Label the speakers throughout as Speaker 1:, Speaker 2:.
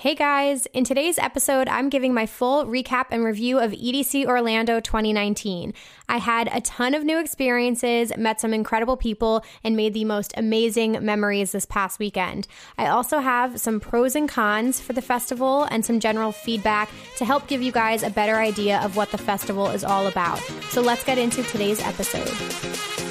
Speaker 1: Hey guys, in today's episode, I'm giving my full recap and review of EDC Orlando 2019. I had a ton of new experiences, met some incredible people, and made the most amazing memories this past weekend. I also have some pros and cons for the festival and some general feedback to help give you guys a better idea of what the festival is all about. So let's get into today's episode.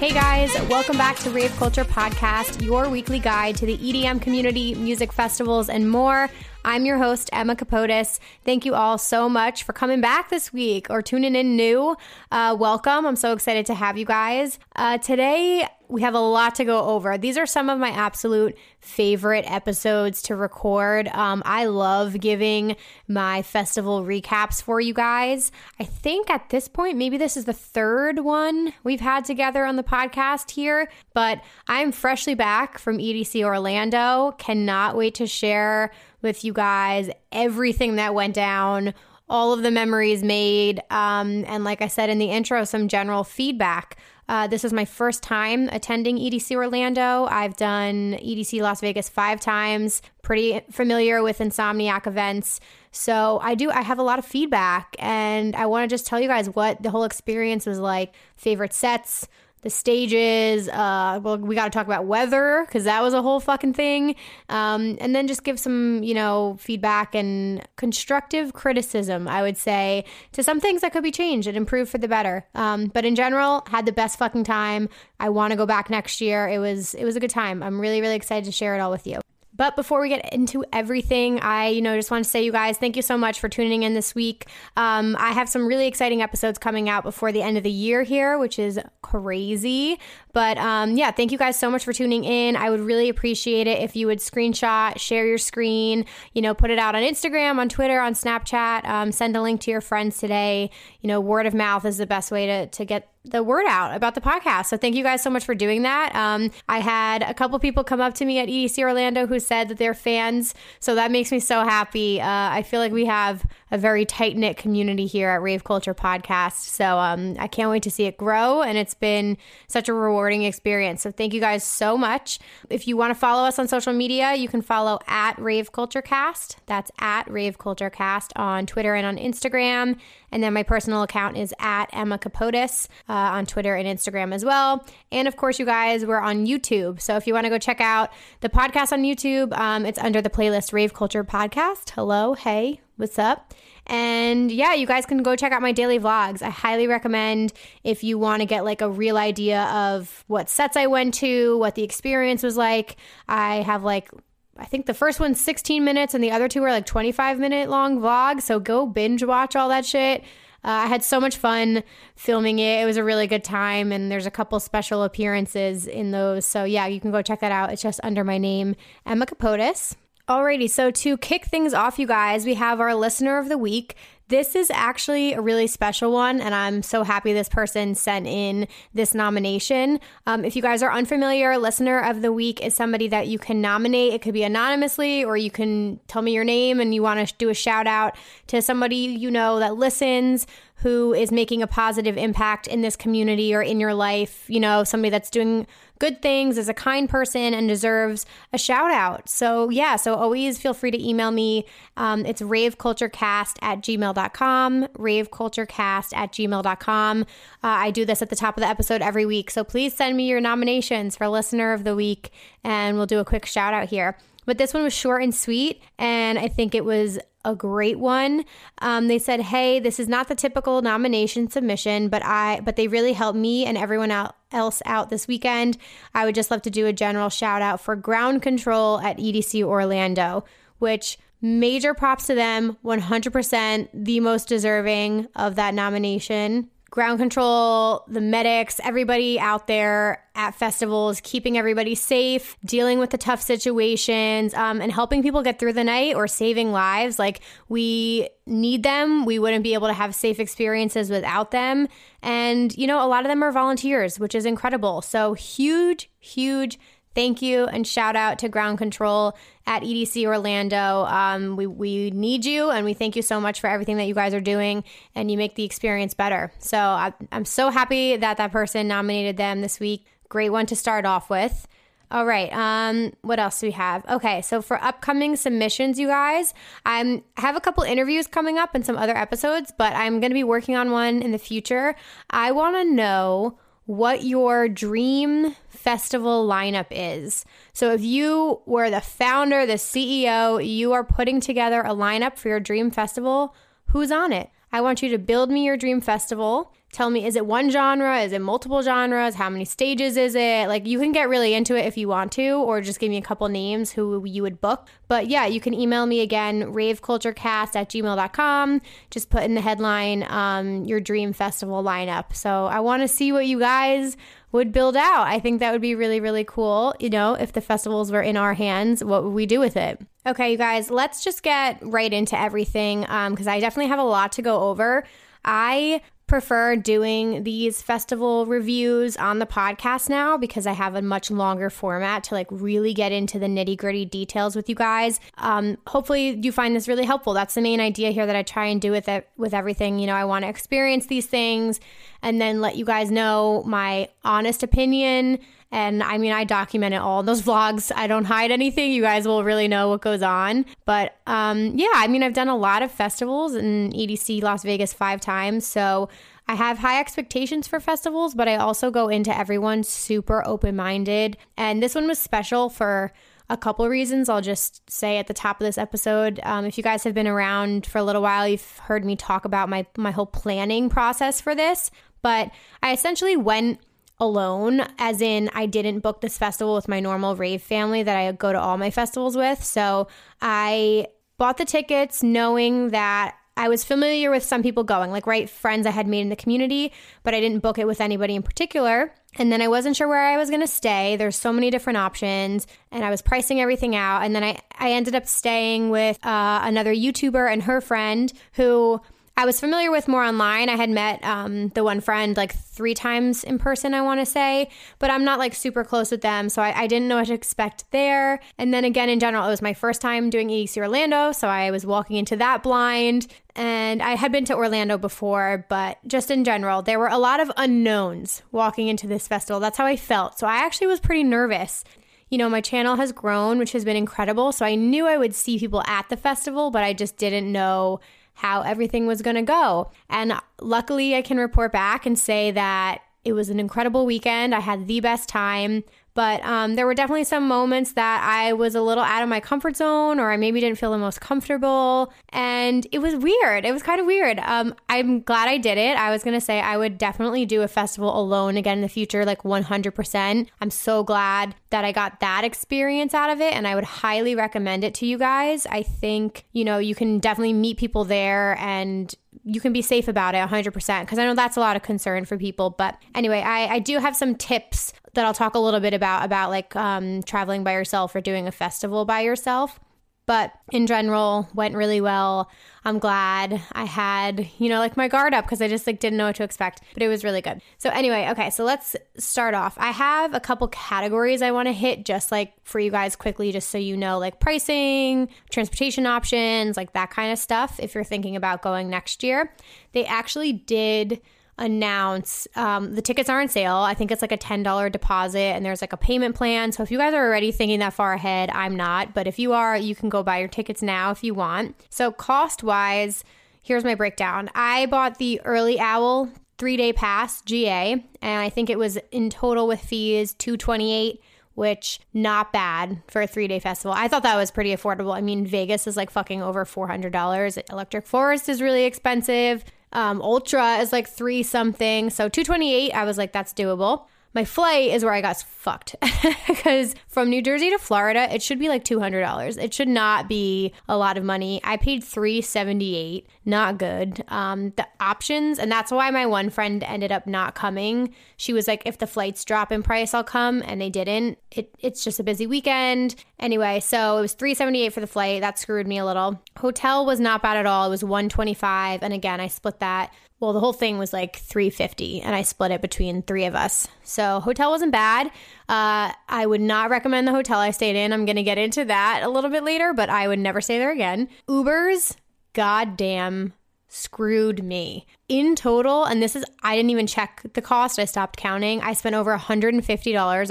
Speaker 1: Hey guys, welcome back to Rave Culture Podcast, your weekly guide to the EDM community, music festivals, and more. I'm your host, Emma Capotis. Thank you all so much for coming back this week or tuning in new. Uh, welcome. I'm so excited to have you guys. Uh, today, we have a lot to go over. These are some of my absolute favorite episodes to record. Um, I love giving my festival recaps for you guys. I think at this point, maybe this is the third one we've had together on the podcast here, but I'm freshly back from EDC Orlando. Cannot wait to share with you guys everything that went down all of the memories made. Um, and like I said in the intro, some general feedback uh, this is my first time attending EDC Orlando. I've done EDC Las Vegas five times, pretty familiar with Insomniac events. So I do, I have a lot of feedback, and I want to just tell you guys what the whole experience was like favorite sets, the stages. Uh, well, we got to talk about weather because that was a whole fucking thing. Um, and then just give some, you know, feedback and constructive criticism, I would say, to some things that could be changed and improved for the better. Um, but in general, had the best fucking time. I want to go back next year. It was it was a good time. I'm really really excited to share it all with you. But before we get into everything, I, you know, just want to say, you guys, thank you so much for tuning in this week. Um, I have some really exciting episodes coming out before the end of the year here, which is crazy. But um, yeah, thank you guys so much for tuning in. I would really appreciate it if you would screenshot, share your screen, you know, put it out on Instagram, on Twitter, on Snapchat, um, send a link to your friends today. You know, word of mouth is the best way to, to get the word out about the podcast. So thank you guys so much for doing that. Um, I had a couple people come up to me at EDC Orlando who said that they're fans. So that makes me so happy. Uh, I feel like we have a very tight knit community here at Rave Culture Podcast. So um, I can't wait to see it grow. And it's been such a rewarding experience. So thank you guys so much. If you want to follow us on social media, you can follow at Rave Culture Cast. That's at Rave Culture Cast on Twitter and on Instagram. And then my personal account is at Emma Capotis uh, on Twitter and Instagram as well. And of course, you guys, we're on YouTube. So if you want to go check out the podcast on YouTube, um, it's under the playlist Rave Culture Podcast. Hello, hey, what's up? And yeah, you guys can go check out my daily vlogs. I highly recommend if you want to get like a real idea of what sets I went to, what the experience was like. I have like I think the first one's 16 minutes and the other two are like 25 minute long vlogs. So go binge watch all that shit. Uh, I had so much fun filming it. It was a really good time, and there's a couple special appearances in those. So, yeah, you can go check that out. It's just under my name, Emma Capotis. Alrighty, so to kick things off, you guys, we have our listener of the week. This is actually a really special one, and I'm so happy this person sent in this nomination. Um, if you guys are unfamiliar, listener of the week is somebody that you can nominate. It could be anonymously, or you can tell me your name and you want to do a shout out to somebody you know that listens who is making a positive impact in this community or in your life, you know, somebody that's doing good things, is a kind person, and deserves a shout out. So, yeah, so always feel free to email me. Um, it's raveculturecast at gmail.com, raveculturecast at gmail.com. Uh, I do this at the top of the episode every week. So please send me your nominations for Listener of the Week, and we'll do a quick shout out here. But this one was short and sweet, and I think it was a great one. Um, they said, "Hey, this is not the typical nomination submission, but I but they really helped me and everyone else out this weekend. I would just love to do a general shout out for Ground Control at EDC Orlando, which." Major props to them, 100% the most deserving of that nomination ground control, the medics, everybody out there at festivals, keeping everybody safe, dealing with the tough situations, um, and helping people get through the night or saving lives. Like, we need them. We wouldn't be able to have safe experiences without them. And, you know, a lot of them are volunteers, which is incredible. So, huge, huge thank you and shout out to Ground Control at EDC Orlando. Um, we, we need you and we thank you so much for everything that you guys are doing and you make the experience better. So I, I'm so happy that that person nominated them this week. Great one to start off with. All right. Um, what else do we have? Okay, so for upcoming submissions, you guys, I'm, I have a couple interviews coming up and some other episodes, but I'm going to be working on one in the future. I want to know what your dream festival lineup is. So if you were the founder, the CEO, you are putting together a lineup for your dream festival, who's on it? I want you to build me your dream festival. Tell me, is it one genre? Is it multiple genres? How many stages is it? Like, you can get really into it if you want to, or just give me a couple names who you would book. But yeah, you can email me again, raveculturecast at gmail.com. Just put in the headline um, your dream festival lineup. So I want to see what you guys would build out. I think that would be really, really cool. You know, if the festivals were in our hands, what would we do with it? Okay, you guys, let's just get right into everything because um, I definitely have a lot to go over. I prefer doing these festival reviews on the podcast now because I have a much longer format to like really get into the nitty gritty details with you guys. Um, hopefully, you find this really helpful. That's the main idea here that I try and do with it with everything. You know, I want to experience these things and then let you guys know my honest opinion and I mean, I document it all in those vlogs. I don't hide anything. You guys will really know what goes on. But um, yeah, I mean, I've done a lot of festivals in EDC Las Vegas five times. So I have high expectations for festivals, but I also go into everyone super open minded. And this one was special for a couple reasons. I'll just say at the top of this episode. Um, if you guys have been around for a little while, you've heard me talk about my my whole planning process for this. But I essentially went alone, as in I didn't book this festival with my normal rave family that I go to all my festivals with. So I bought the tickets knowing that I was familiar with some people going, like, right, friends I had made in the community, but I didn't book it with anybody in particular. And then I wasn't sure where I was going to stay. There's so many different options, and I was pricing everything out. And then I, I ended up staying with uh, another YouTuber and her friend who I was familiar with more online. I had met um, the one friend like three times in person, I want to say, but I'm not like super close with them. So I, I, didn't know what to expect there. And then again, in general, it was my first time doing EDC Orlando. So I was walking into that blind. And I had been to Orlando before, but just in general, there were a lot of unknowns walking into this festival. That's how I felt. So I actually was pretty nervous you know, my channel has grown, which has been incredible. So I knew I would see people at the festival, but I just didn't know how everything was going to go. And luckily, I can report back and say that it was an incredible weekend. I had the best time. But um, there were definitely some moments that I was a little out of my comfort zone or I maybe didn't feel the most comfortable. And it was weird. It was kind of weird. Um, I'm glad I did it. I was going to say I would definitely do a festival alone again in the future, like 100%. I'm so glad that I got that experience out of it. And I would highly recommend it to you guys. I think, you know, you can definitely meet people there and you can be safe about it 100% because I know that's a lot of concern for people. But anyway, I, I do have some tips that I'll talk a little bit about about like um, traveling by yourself or doing a festival by yourself. But in general, went really well. I'm glad I had, you know, like my guard up because I just like didn't know what to expect, but it was really good. So anyway, okay, so let's start off. I have a couple categories I want to hit just like for you guys quickly, just so you know, like pricing, transportation options, like that kind of stuff. If you're thinking about going next year, they actually did announce um, the tickets are on sale. I think it's like a $10 deposit and there's like a payment plan. So if you guys are already thinking that far ahead, I'm not. But if you are, you can go buy your tickets now if you want. So cost wise, here's my breakdown. I bought the Early Owl three day pass GA, and I think it was in total with fees 228 which not bad for a three day festival. I thought that was pretty affordable. I mean, Vegas is like fucking over $400. Electric Forest is really expensive. Um, Ultra is like three something. So 228, I was like, that's doable. My flight is where I got fucked because from New Jersey to Florida, it should be like $200. It should not be a lot of money. I paid 378, not good. Um, the options, and that's why my one friend ended up not coming. She was like, if the flights drop in price, I'll come, and they didn't. It, it's just a busy weekend. Anyway, so it was 378 for the flight. That screwed me a little. Hotel was not bad at all. It was 125, and again, I split that well, the whole thing was like 350 and I split it between three of us. So hotel wasn't bad. Uh, I would not recommend the hotel I stayed in. I'm going to get into that a little bit later, but I would never stay there again. Ubers, goddamn screwed me. In total, and this is, I didn't even check the cost, I stopped counting. I spent over $150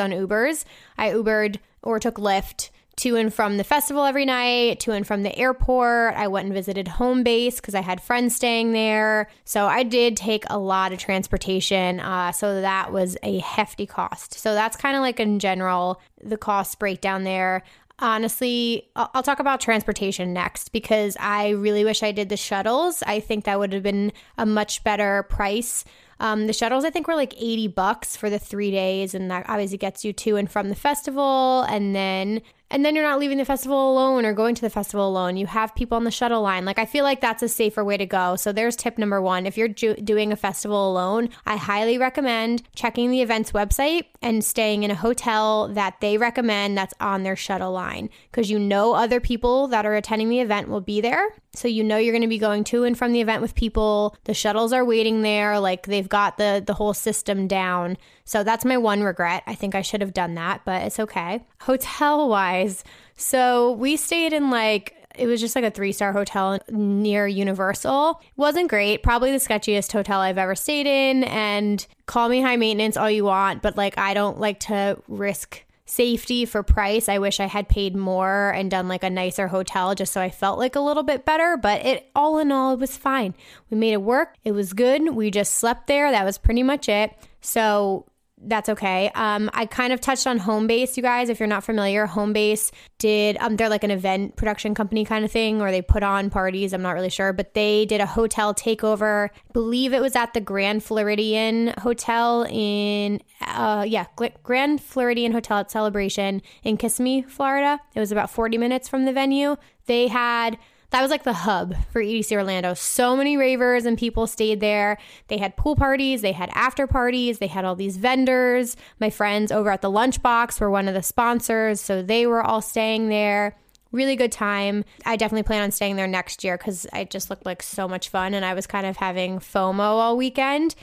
Speaker 1: on Ubers. I Ubered or took Lyft to and from the festival every night, to and from the airport. I went and visited home base because I had friends staying there. So I did take a lot of transportation. Uh, so that was a hefty cost. So that's kind of like in general the cost breakdown there. Honestly, I'll talk about transportation next because I really wish I did the shuttles. I think that would have been a much better price. Um, the shuttles, I think, were like 80 bucks for the three days, and that obviously gets you to and from the festival. And then and then you're not leaving the festival alone or going to the festival alone. You have people on the shuttle line. Like, I feel like that's a safer way to go. So, there's tip number one. If you're ju- doing a festival alone, I highly recommend checking the event's website and staying in a hotel that they recommend that's on their shuttle line because you know other people that are attending the event will be there. So, you know you're going to be going to and from the event with people. The shuttles are waiting there. Like, they've got the, the whole system down. So that's my one regret. I think I should have done that, but it's okay. Hotel wise, so we stayed in like it was just like a three star hotel near Universal. Wasn't great. Probably the sketchiest hotel I've ever stayed in. And call me high maintenance all you want, but like I don't like to risk safety for price. I wish I had paid more and done like a nicer hotel just so I felt like a little bit better. But it all in all, it was fine. We made it work. It was good. We just slept there. That was pretty much it. So that's okay. Um, I kind of touched on Homebase, you guys. If you're not familiar, Homebase did um, they're like an event production company kind of thing, or they put on parties. I'm not really sure, but they did a hotel takeover. I believe it was at the Grand Floridian Hotel in, uh, yeah, Grand Floridian Hotel at Celebration in Kissimmee, Florida. It was about 40 minutes from the venue. They had that was like the hub for EDC Orlando. So many ravers and people stayed there. They had pool parties, they had after parties, they had all these vendors. My friends over at the Lunchbox were one of the sponsors, so they were all staying there. Really good time. I definitely plan on staying there next year because it just looked like so much fun and I was kind of having FOMO all weekend.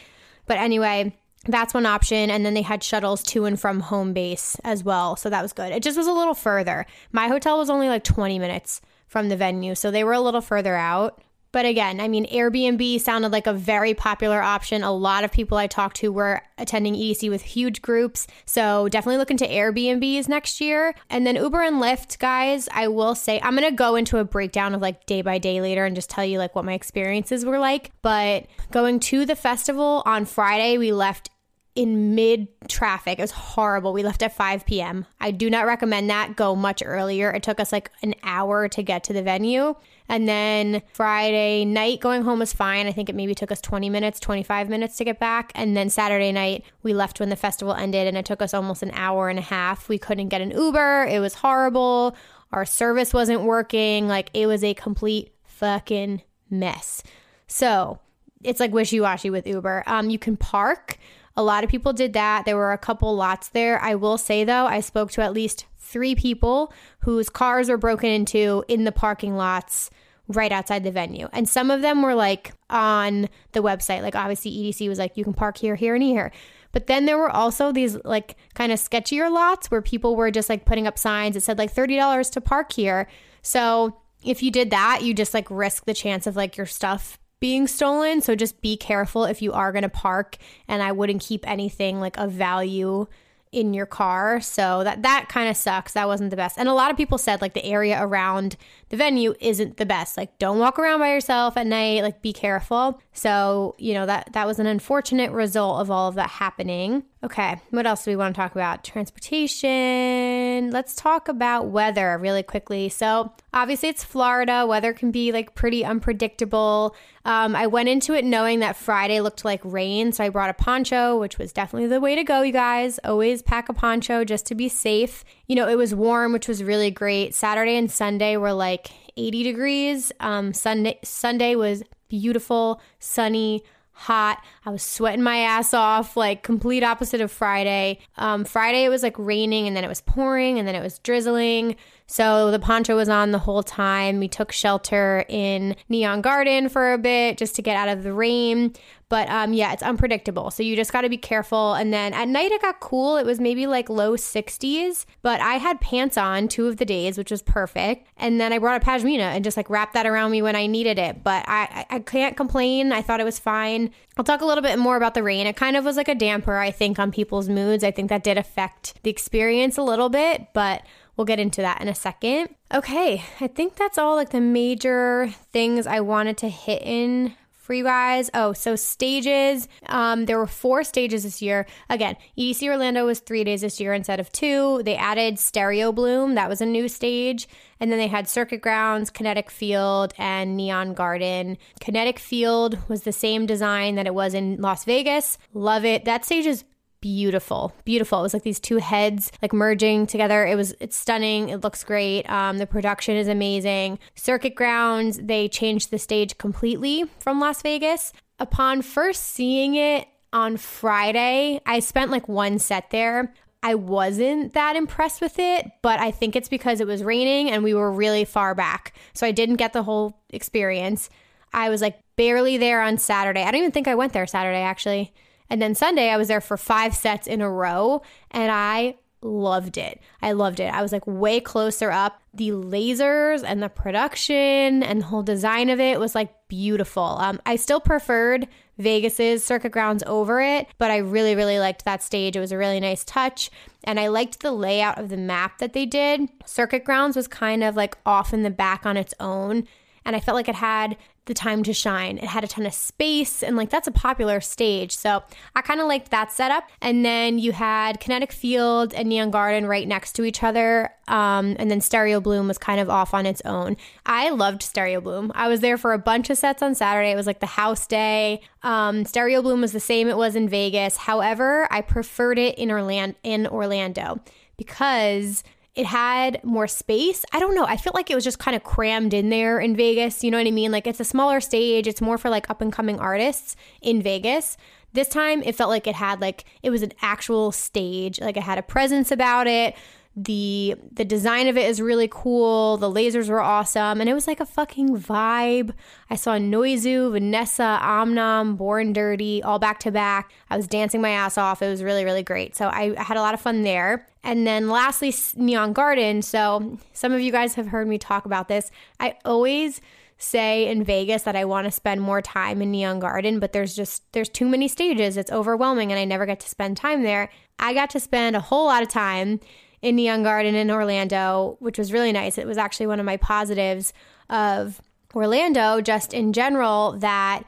Speaker 1: But anyway, that's one option. And then they had shuttles to and from home base as well. So that was good. It just was a little further. My hotel was only like 20 minutes from the venue. So they were a little further out. But again, I mean, Airbnb sounded like a very popular option. A lot of people I talked to were attending EDC with huge groups. So definitely look into Airbnbs next year. And then Uber and Lyft, guys, I will say, I'm going to go into a breakdown of like day by day later and just tell you like what my experiences were like. But going to the festival on Friday, we left in mid traffic. It was horrible. We left at 5 p.m. I do not recommend that. Go much earlier. It took us like an hour to get to the venue. And then Friday night going home was fine. I think it maybe took us 20 minutes, 25 minutes to get back. And then Saturday night, we left when the festival ended and it took us almost an hour and a half. We couldn't get an Uber. It was horrible. Our service wasn't working. Like it was a complete fucking mess. So it's like wishy washy with Uber. Um, you can park. A lot of people did that. There were a couple lots there. I will say though, I spoke to at least three people whose cars were broken into in the parking lots right outside the venue. And some of them were like on the website. Like obviously EDC was like, you can park here, here, and here. But then there were also these like kind of sketchier lots where people were just like putting up signs that said like $30 to park here. So if you did that, you just like risk the chance of like your stuff being stolen. So just be careful if you are going to park. And I wouldn't keep anything like of value in your car. So that that kind of sucks. That wasn't the best. And a lot of people said like the area around the venue isn't the best. Like don't walk around by yourself at night, like be careful. So, you know, that that was an unfortunate result of all of that happening. Okay, what else do we want to talk about? Transportation. Let's talk about weather really quickly. So, obviously, it's Florida. Weather can be like pretty unpredictable. Um, I went into it knowing that Friday looked like rain, so I brought a poncho, which was definitely the way to go, you guys. Always pack a poncho just to be safe. You know, it was warm, which was really great. Saturday and Sunday were like 80 degrees. Um, Sunday Sunday was beautiful, sunny hot. I was sweating my ass off, like complete opposite of Friday. Um, Friday it was like raining and then it was pouring and then it was drizzling. So the poncho was on the whole time. We took shelter in Neon Garden for a bit just to get out of the rain. But um, yeah, it's unpredictable. So you just got to be careful. And then at night it got cool. It was maybe like low 60s, but I had pants on two of the days, which was perfect. And then I brought a pashmina and just like wrapped that around me when I needed it. But I, I can't complain. I thought it was fine. I'll talk a little bit more about the rain. It kind of was like a damper, I think, on people's moods. I think that did affect the experience a little bit, but We'll get into that in a second. Okay, I think that's all like the major things I wanted to hit in for you guys. Oh, so stages. Um, there were four stages this year. Again, EDC Orlando was three days this year instead of two. They added Stereo Bloom, that was a new stage. And then they had Circuit Grounds, Kinetic Field, and Neon Garden. Kinetic Field was the same design that it was in Las Vegas. Love it. That stage is beautiful beautiful it was like these two heads like merging together it was it's stunning it looks great um, the production is amazing circuit grounds they changed the stage completely from las vegas upon first seeing it on friday i spent like one set there I wasn't that impressed with it, but I think it's because it was raining and we were really far back. So I didn't get the whole experience. I was like barely there on Saturday. I don't even think I went there Saturday actually. And then Sunday, I was there for five sets in a row and I loved it. I loved it. I was like way closer up. The lasers and the production and the whole design of it was like beautiful. Um, I still preferred Vegas's circuit grounds over it, but I really, really liked that stage. It was a really nice touch. And I liked the layout of the map that they did. Circuit grounds was kind of like off in the back on its own and I felt like it had the time to shine. It had a ton of space, and like that's a popular stage. So I kind of liked that setup. And then you had Kinetic Field and Neon Garden right next to each other. Um, and then Stereo Bloom was kind of off on its own. I loved Stereo Bloom. I was there for a bunch of sets on Saturday. It was like the house day. Um, Stereo Bloom was the same it was in Vegas. However, I preferred it in Orlando. In Orlando because it had more space. I don't know. I feel like it was just kind of crammed in there in Vegas. You know what I mean? Like it's a smaller stage. It's more for like up and coming artists in Vegas. This time it felt like it had like it was an actual stage. Like it had a presence about it the the design of it is really cool. The lasers were awesome, and it was like a fucking vibe. I saw Noizu, VNSSA, Omnom, Born Dirty, all back to back. I was dancing my ass off. It was really really great. So I, I had a lot of fun there. And then lastly, Neon Garden. So some of you guys have heard me talk about this. I always say in Vegas that I want to spend more time in Neon Garden, but there's just there's too many stages. It's overwhelming and I never get to spend time there. I got to spend a whole lot of time in Neon Garden in Orlando, which was really nice. It was actually one of my positives of Orlando, just in general, that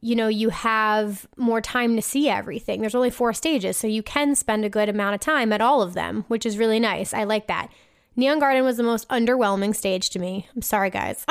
Speaker 1: you know, you have more time to see everything. There's only four stages, so you can spend a good amount of time at all of them, which is really nice. I like that. Neon Garden was the most underwhelming stage to me. I'm sorry, guys.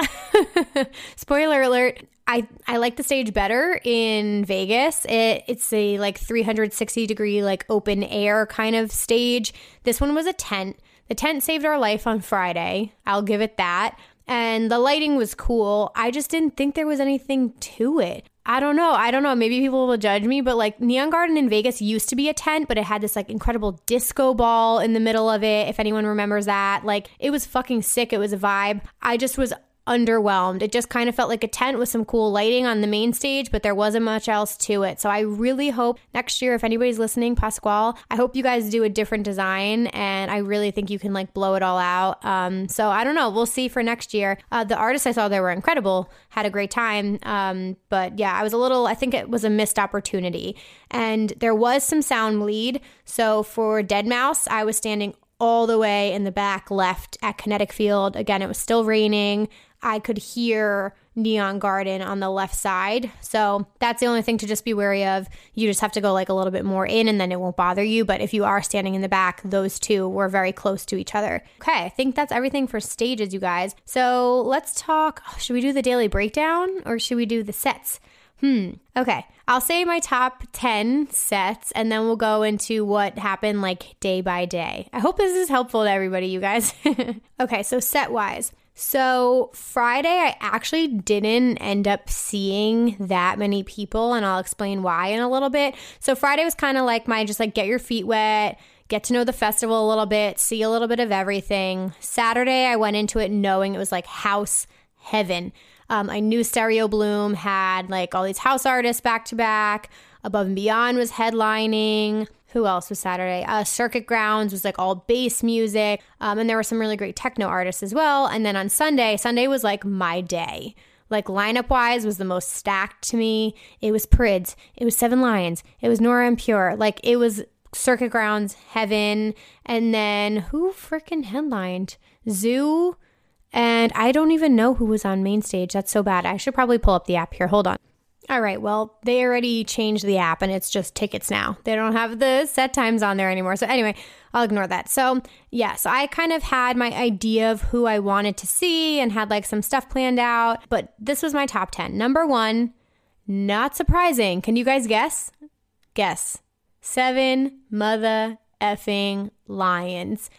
Speaker 1: Spoiler alert. I, I like the stage better in Vegas. It, it's a like 360 degree, like open air kind of stage. This one was a tent. The tent saved our life on Friday. I'll give it that. And the lighting was cool. I just didn't think there was anything to it. I don't know. I don't know. Maybe people will judge me, but like Neon Garden in Vegas used to be a tent, but it had this like incredible disco ball in the middle of it. If anyone remembers that, like it was fucking sick. It was a vibe. I just was underwhelmed. It just kind of felt like a tent with some cool lighting on the main stage, but there wasn't much else to it. So I really hope next year, if anybody's listening, Pasquale, I hope you guys do a different design and I really think you can like blow it all out. Um, so I don't know. We'll see for next year. Uh, the artists I saw there were incredible, had a great time. Um, but yeah, I was a little, I think it was a missed opportunity. And there was some sound lead. So for deadmau5, I was standing all the way in the back left at Kinetic Field. Again, it was still raining. I could hear Neon Garden on the left side. So that's the only thing to just be wary of. You just have to go like a little bit more in and then it won't bother you. But if you are standing in the back, those two were very close to each other. Okay, I think that's everything for stages, you guys. So let's talk. Should we do the daily breakdown or should we do the sets? Hmm. Okay. I'll say my top 10 sets and then we'll go into what happened like day by day. I hope this is helpful to everybody, you guys. okay. So, set wise, so, Friday, I actually didn't end up seeing that many people, and I'll explain why in a little bit. So, Friday was kind of like my just like get your feet wet, get to know the festival a little bit, see a little bit of everything. Saturday, I went into it knowing it was like house heaven. Um, I knew Stereo Bloom had like all these house artists back to back. Above and Beyond was headlining. Who else was Saturday? Uh, Circuit Grounds was like all bass music. Um, and there were some really great techno artists as well. And then on Sunday, Sunday was like my day. Like lineup wise was the most stacked to me. It was Prydz, it was Seven Lions, it was Nora En Pure. Like it was Circuit Grounds, Heaven, and then who freaking headlined? ZHU. And I don't even know who was on main stage. That's so bad. I should probably pull up the app here. Hold on. All right, well, they already changed the app and it's just tickets now. They don't have the set times on there anymore. So, anyway, I'll ignore that. So, yeah, so I kind of had my idea of who I wanted to see and had like some stuff planned out, but this was my top 10. Number one, not surprising. Can you guys guess? Guess. Seven mother effing lions.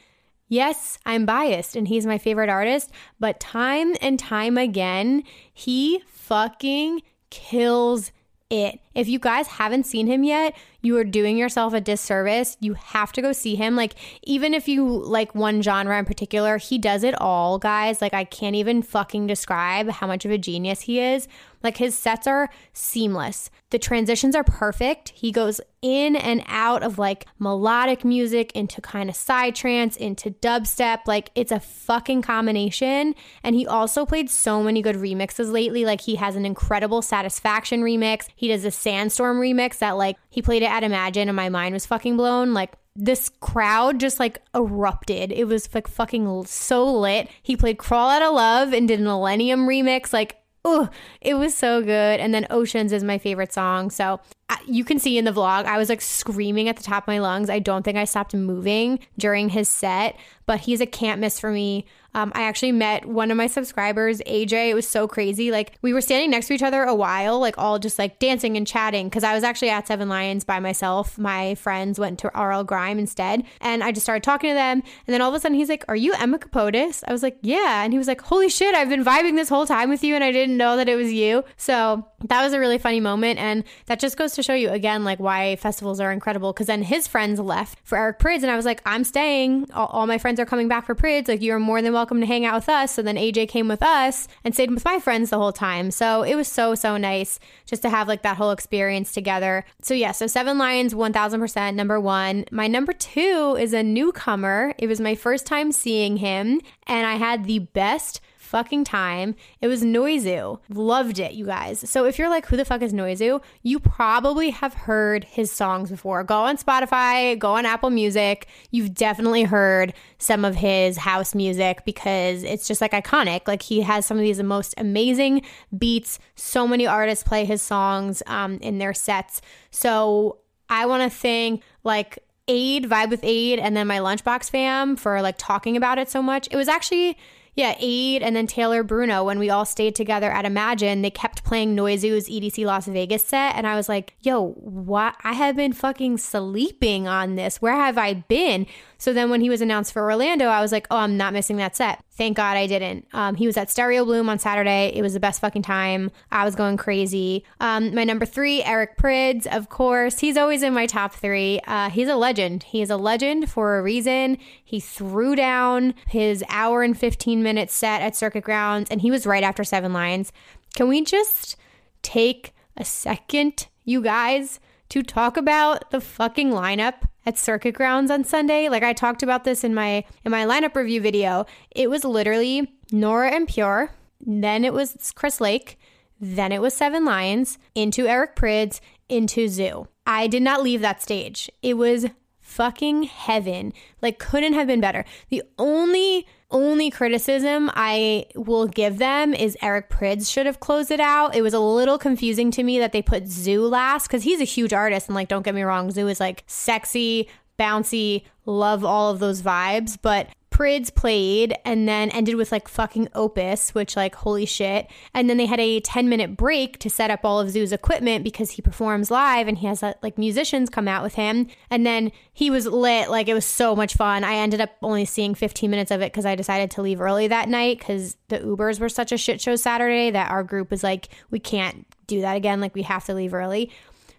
Speaker 1: Yes, I'm biased and he's my favorite artist, but time and time again, he fucking kills it. If you guys haven't seen him yet, you are doing yourself a disservice. You have to go see him. Like, even if you like one genre in particular, he does it all, guys. Like, I can't even fucking describe how much of a genius he is. Like, his sets are seamless. The transitions are perfect. He goes in and out of like melodic music into kind of side trance, into dubstep. Like, it's a fucking combination. And he also played so many good remixes lately. Like, he has an incredible Satisfaction remix. He does a Sandstorm remix that, like, he played it at Imagine and my mind was fucking blown. Like, this crowd just like erupted. It was like fucking so lit. He played Crawl Out of Love and did an Illenium remix. Like, oh, it was so good. And then Oceans is my favorite song. So you can see in the vlog, I was like screaming at the top of my lungs. I don't think I stopped moving during his set, but he's a can't miss for me. Um, I actually met one of my subscribers, AJ. It was so crazy. Like we were standing next to each other a while, like all just like dancing and chatting. Cause I was actually at Seven Lions by myself. My friends went to RL Grime instead. And I just started talking to them. And then all of a sudden he's like, Are you Emma Capotis? I was like, Yeah. And he was like, Holy shit, I've been vibing this whole time with you and I didn't know that it was you. So that was a really funny moment. And that just goes to show you again, like why festivals are incredible. Cause then his friends left for Eric Prydz. And I was like, I'm staying. All, all my friends are coming back for Prydz. Like, you're more than welcome to hang out with us. So then AJ came with us and stayed with my friends the whole time. So it was so, so nice just to have like that whole experience together. So, yeah, so Seven Lions, 1000%, number one. My number two is a newcomer. It was my first time seeing him, and I had the best fucking time. It was Noizu. Loved it, you guys. So if you're like, who the fuck is Noizu? You probably have heard his songs before. Go on Spotify, go on Apple Music. You've definitely heard some of his house music because it's just like iconic. Like he has some of these most amazing beats. So many artists play his songs um, in their sets. So I want to thank like Aid, Vibe with Aid, and then my Lunchbox fam for like talking about it so much. It was actually yeah, Aid and then Taylor Bruno, when we all stayed together at Imagine, they kept playing Noizu's EDC Las Vegas set. And I was like, yo, what? I have been fucking sleeping on this. Where have I been? So then when he was announced for Orlando, I was like, oh, I'm not missing that set. Thank God I didn't. Um, he was at Stereo Bloom on Saturday. It was the best fucking time. I was going crazy. Um, my number three, Eric Prydz, of course. He's always in my top three. Uh, he's a legend. He is a legend for a reason. He threw down his hour and 15 minute set at Circuit Grounds, and he was right after Seven Lions. Can we just take a second, you guys, to talk about the fucking lineup at Circuit Grounds on Sunday. Like I talked about this in my in my lineup review video. It was literally Nora En Pure, then it was Chris Lake, then it was Seven Lions, into Eric Prydz, into ZHU. I did not leave that stage. It was fucking heaven. Like couldn't have been better. The only only criticism I will give them is Eric Prydz should have closed it out. It was a little confusing to me that they put ZHU last because he's a huge artist. And like, don't get me wrong, ZHU is like sexy, bouncy, love all of those vibes. But Prydz played and then ended with like fucking Opus, which like holy shit. And then they had a 10 minute break to set up all of ZHU's equipment because he performs live and he has uh, like musicians come out with him. And then he was lit. Like it was so much fun. I ended up only seeing 15 minutes of it because I decided to leave early that night because the Ubers were such a shit show Saturday that our group was like, we can't do that again. Like we have to leave early.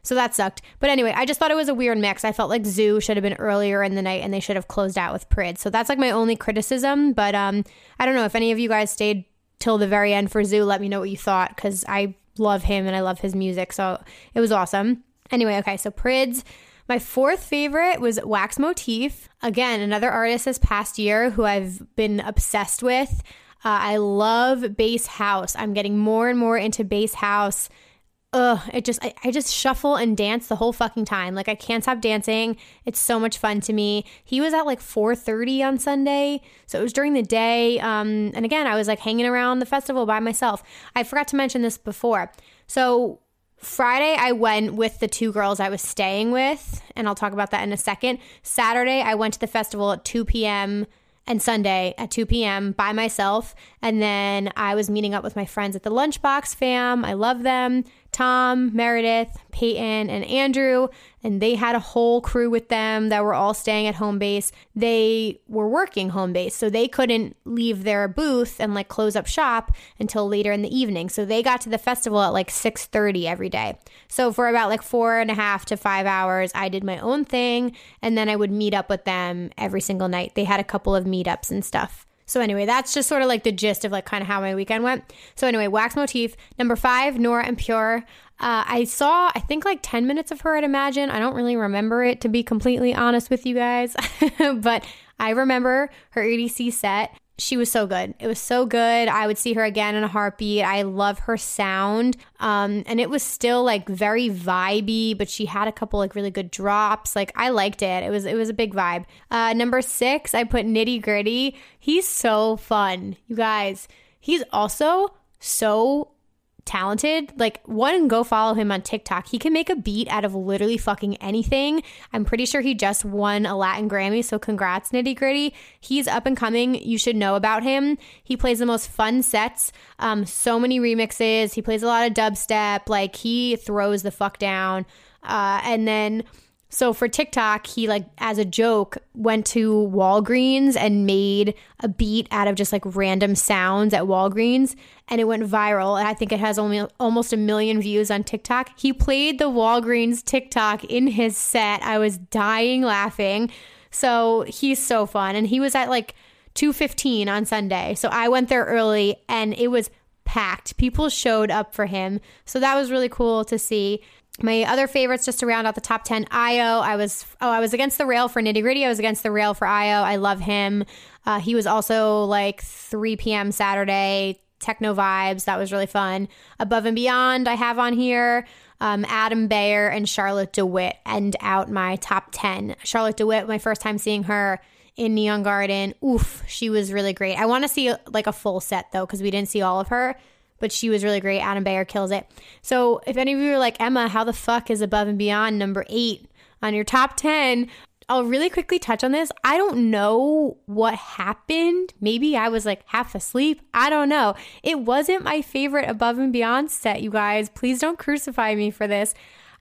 Speaker 1: So that sucked. But anyway, I just thought it was a weird mix. I felt like ZHU should have been earlier in the night and they should have closed out with Prydz. So that's like my only criticism. But um, I don't know if any of you guys stayed till the very end for ZHU. Let me know what you thought because I love him and I love his music. So it was awesome. Anyway, okay, so Prydz. My fourth favorite was Wax Motif. Again, another artist this past year who I've been obsessed with. Uh, I love bass house. I'm getting more and more into bass house ugh, it just I, I, just shuffle and dance the whole fucking time. Like I can't stop dancing. It's so much fun to me. He was at like 4:30 on Sunday, so it was during the day. Um, and again, I was like hanging around the festival by myself. I forgot to mention this before. So Friday, I went with the two girls I was staying with, and I'll talk about that in a second. Saturday, I went to the festival at 2 p.m and Sunday at 2 p.m. by myself. And then I was meeting up with my friends at the Lunchbox fam. I love them. Tom, Meredith, Peyton, and Andrew, and they had a whole crew with them that were all staying at home base. They were working home base, so they couldn't leave their booth and like close up shop until later in the evening. So they got to the festival at like 6:30 every day. So for about like four and a half to five hours, I did my own thing, and then I would meet up with them every single night. They had a couple of meetups and stuff. So anyway, that's just sort of like the gist of like kind of how my weekend went. So anyway, wax motif number five, Nora En Pure. Uh, I saw, I think like 10 minutes of her at Imagine. I don't really remember it to be completely honest with you guys, but I remember her EDC set she was so good. It was so good. I would see her again in a heartbeat. I love her sound. Um, and it was still like very vibey, but she had a couple like really good drops. Like I liked it. It was it was a big vibe. Uh, number six, I put nitty gritty. He's so fun, you guys. He's also so talented. Like, one, go follow him on TikTok. He can make a beat out of literally fucking anything. I'm pretty sure he just won a Latin Grammy, so congrats, Nitty Gritty. He's up and coming. You should know about him. He plays the most fun sets, um, so many remixes. He plays a lot of dubstep. Like, he throws the fuck down. Uh, and then so for TikTok, he like as a joke went to Walgreens and made a beat out of just like random sounds at Walgreens and it went viral. I think it has only almost a million views on TikTok. He played the Walgreens TikTok in his set. I was dying laughing. So he's so fun and he was at like 2:15 on Sunday. So I went there early and it was packed. People showed up for him. So that was really cool to see. My other favorites, just to round out the top 10, Io. I was, oh, I was against the rail for Nitty Gritty. I was against the rail for Io. I love him. Uh, he was also like 3 p.m. Saturday, techno vibes. That was really fun. Above and Beyond, I have on here. Um, Adam Beyer and Charlotte de Witte end out my top 10. Charlotte de Witte, my first time seeing her in Neon Garden. Oof, she was really great. I want to see like a full set though, because we didn't see all of her but she was really great. Adam Beyer kills it. So if any of you are like, Emma, how the fuck is Above and Beyond number eight on your top 10? I'll really quickly touch on this. I don't know what happened. Maybe I was like half asleep. I don't know. It wasn't my favorite Above and Beyond set, you guys. Please don't crucify me for this.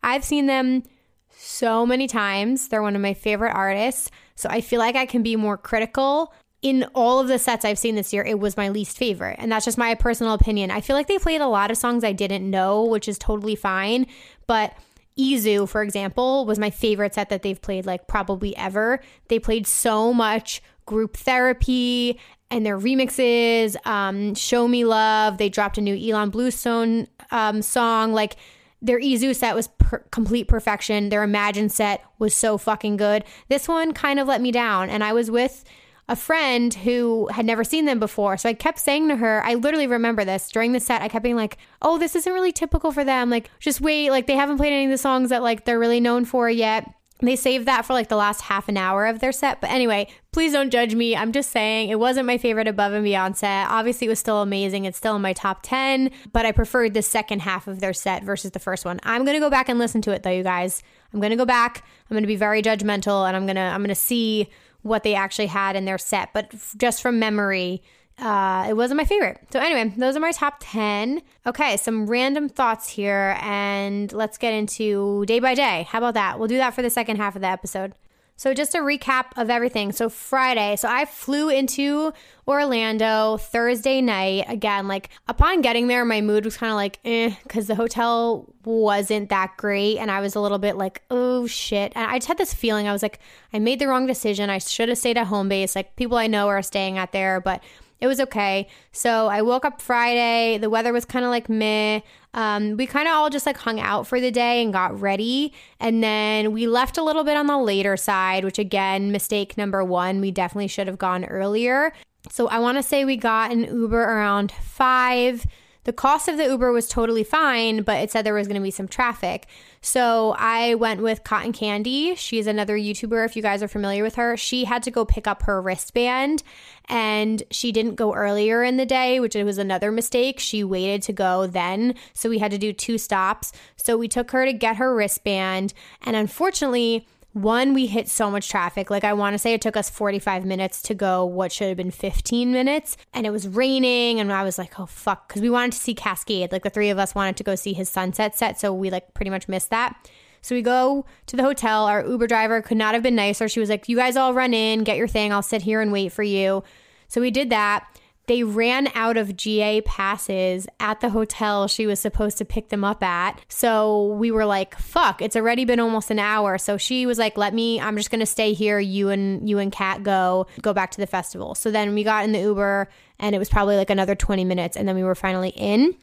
Speaker 1: I've seen them so many times. They're one of my favorite artists. So I feel like I can be more critical in all of the sets I've seen this year, it was my least favorite. And that's just my personal opinion. I feel like they played a lot of songs I didn't know, which is totally fine. But EZoo, for example, was my favorite set that they've played, like probably ever. They played so much group therapy and their remixes. Um, Show Me Love. They dropped a new Ilan Bluestone um, song. Like, their EZoo set was per- complete perfection. Their Imagine set was so fucking good. This one kind of let me down. And I was with a friend who had never seen them before. So I kept saying to her, I literally remember this during the set. I kept being like, "Oh, this isn't really typical for them. Like, just wait. Like, they haven't played any of the songs that like they're really known for yet." They saved that for like the last half an hour of their set. But anyway, please don't judge me. I'm just saying it wasn't my favorite Above and Beyond set. Obviously, it was still amazing. It's still in my top 10, but I preferred the second half of their set versus the first one. I'm going to go back and listen to it though, you guys. I'm going to go back. I'm going to be very judgmental and I'm going to I'm going to see what they actually had in their set, but just from memory, uh, it wasn't my favorite. So, anyway, those are my top 10. Okay, some random thoughts here, and let's get into day by day. How about that? We'll do that for the second half of the episode. So, just a recap of everything. So, Friday, so I flew into Orlando Thursday night. Again, like upon getting there, my mood was kind of like, eh, because the hotel wasn't that great. And I was a little bit like, oh shit. And I just had this feeling I was like, I made the wrong decision. I should have stayed at home base. Like, people I know are staying at there, but it was okay. So I woke up Friday. The weather was kind of like meh. Um, we kind of all just like hung out for the day and got ready. And then we left a little bit on the later side, which again, mistake number one, we definitely should have gone earlier. So I want to say we got an Uber around five. The cost of the Uber was totally fine, but it said there was going to be some traffic. So I went with Cotton Candy. She's another YouTuber, if you guys are familiar with her. She had to go pick up her wristband and she didn't go earlier in the day, which was another mistake. She waited to go then. So we had to do two stops. So we took her to get her wristband. And unfortunately, one, we hit so much traffic. Like, I want to say it took us 45 minutes to go what should have been 15 minutes. And it was raining. And I was like, oh, fuck. Because we wanted to see Kaskade. Like, the three of us wanted to go see his sunset set. So we, like, pretty much missed that. So we go to the hotel. Our Uber driver could not have been nicer. She was like, you guys all run in, get your thing. I'll sit here and wait for you. So we did that they ran out of GA passes at the hotel she was supposed to pick them up at. So we were like, fuck, it's already been almost an hour. So she was like, let me, I'm just going to stay here. You and you and Kat go, go back to the festival. So then we got in the Uber and it was probably like another 20 minutes and then we were finally in.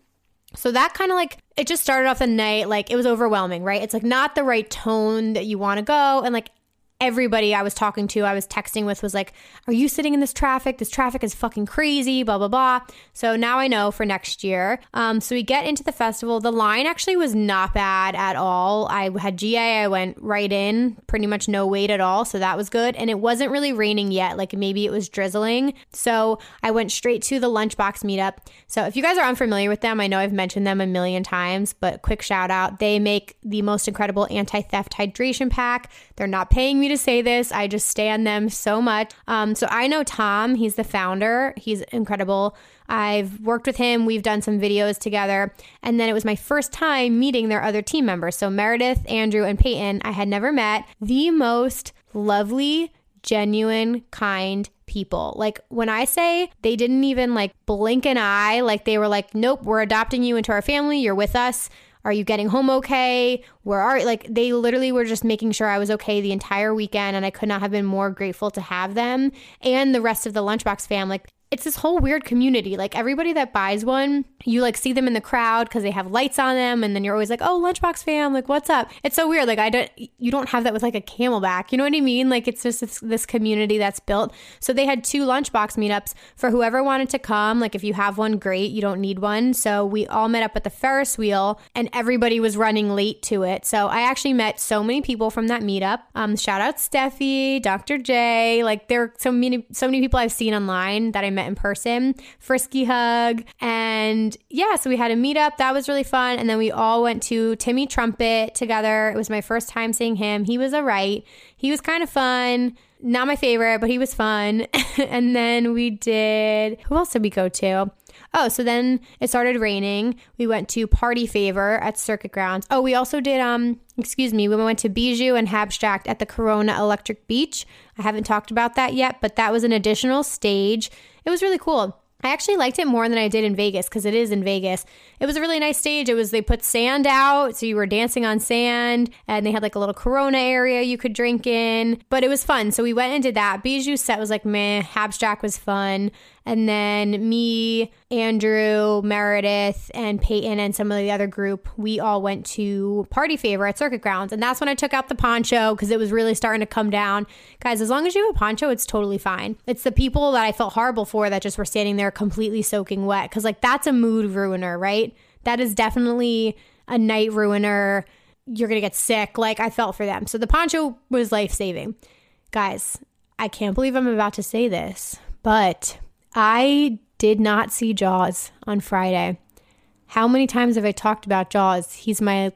Speaker 1: So that kind of like it just started off the night like it was overwhelming, right? It's like not the right tone that you want to go and like everybody I was talking to, I was texting with, was like, Are you sitting in this traffic? This traffic is fucking crazy, blah, blah, blah. So now I know for next year. Um, so we get into the festival. The line actually was not bad at all. I had GA, I went right in, pretty much no wait at all. So that was good. And it wasn't really raining yet. Like maybe it was drizzling. So I went straight to the Lunchbox meetup. So if you guys are unfamiliar with them, I know I've mentioned them a million times, but quick shout out. They make the most incredible anti theft hydration pack. They're not paying me me to say this. I just stand them so much. Um, so I know Tom, he's the founder, he's incredible. I've worked with him, we've done some videos together. And then it was my first time meeting their other team members. So Meredith, Andrew, and Peyton, I had never met. The most lovely, genuine, kind people. Like when I say they didn't even like blink an eye, like they were like, nope, we're adopting you into our family, you're with us. Are you getting home okay? Where are like they literally were just making sure I was okay the entire weekend and I could not have been more grateful to have them and the rest of the lunchbox fam. Like it's this whole weird community. Like everybody that buys one, you like see them in the crowd because they have lights on them, and then you're always like, "Oh, Lunchbox fam, like what's up?" It's so weird. Like I don't, you don't have that with like a CamelBak. You know what I mean? Like it's just this, this community that's built. So they had two Lunchbox meetups for whoever wanted to come. Like if you have one, great. You don't need one. So we all met up at the Ferris wheel, and everybody was running late to it. So I actually met so many people from that meetup. Um, shout out Steffi, Dr. J. Like there are so many, so many people I've seen online that I met in person. Frisky hug. And yeah, so we had a meetup. That was really fun. And then we all went to Timmy Trumpet together. It was my first time seeing him. He was all right. He was kind of fun. Not my favorite, but he was fun. and then we did, who else did we go to? Oh, so then it started raining. We went to Party Favor at Circuit Grounds. Oh, we also did um excuse me, we went to Bijou and Habstrakt at the Corona Electric Beach. I haven't talked about that yet, but that was an additional stage. It was really cool. I actually liked it more than I did in Vegas because it is in Vegas. It was a really nice stage. It was they put sand out, so you were dancing on sand, and they had like a little Corona area you could drink in. But it was fun. So we went and did that. Bijou set was like meh. Habstrakt was fun. And then me, Andrew, Meredith, and Peyton, and some of the other group, we all went to Party Favor at Circuit Grounds. And that's when I took out the poncho because it was really starting to come down. Guys, as long as you have a poncho, it's totally fine. It's the people that I felt horrible for that just were standing there completely soaking wet because, like, that's a mood ruiner, right? That is definitely a night ruiner. You're going to get sick. Like, I felt for them. So the poncho was life saving. Guys, I can't believe I'm about to say this, but I did not see Jauz on Friday. How many times have I talked about Jauz? He's my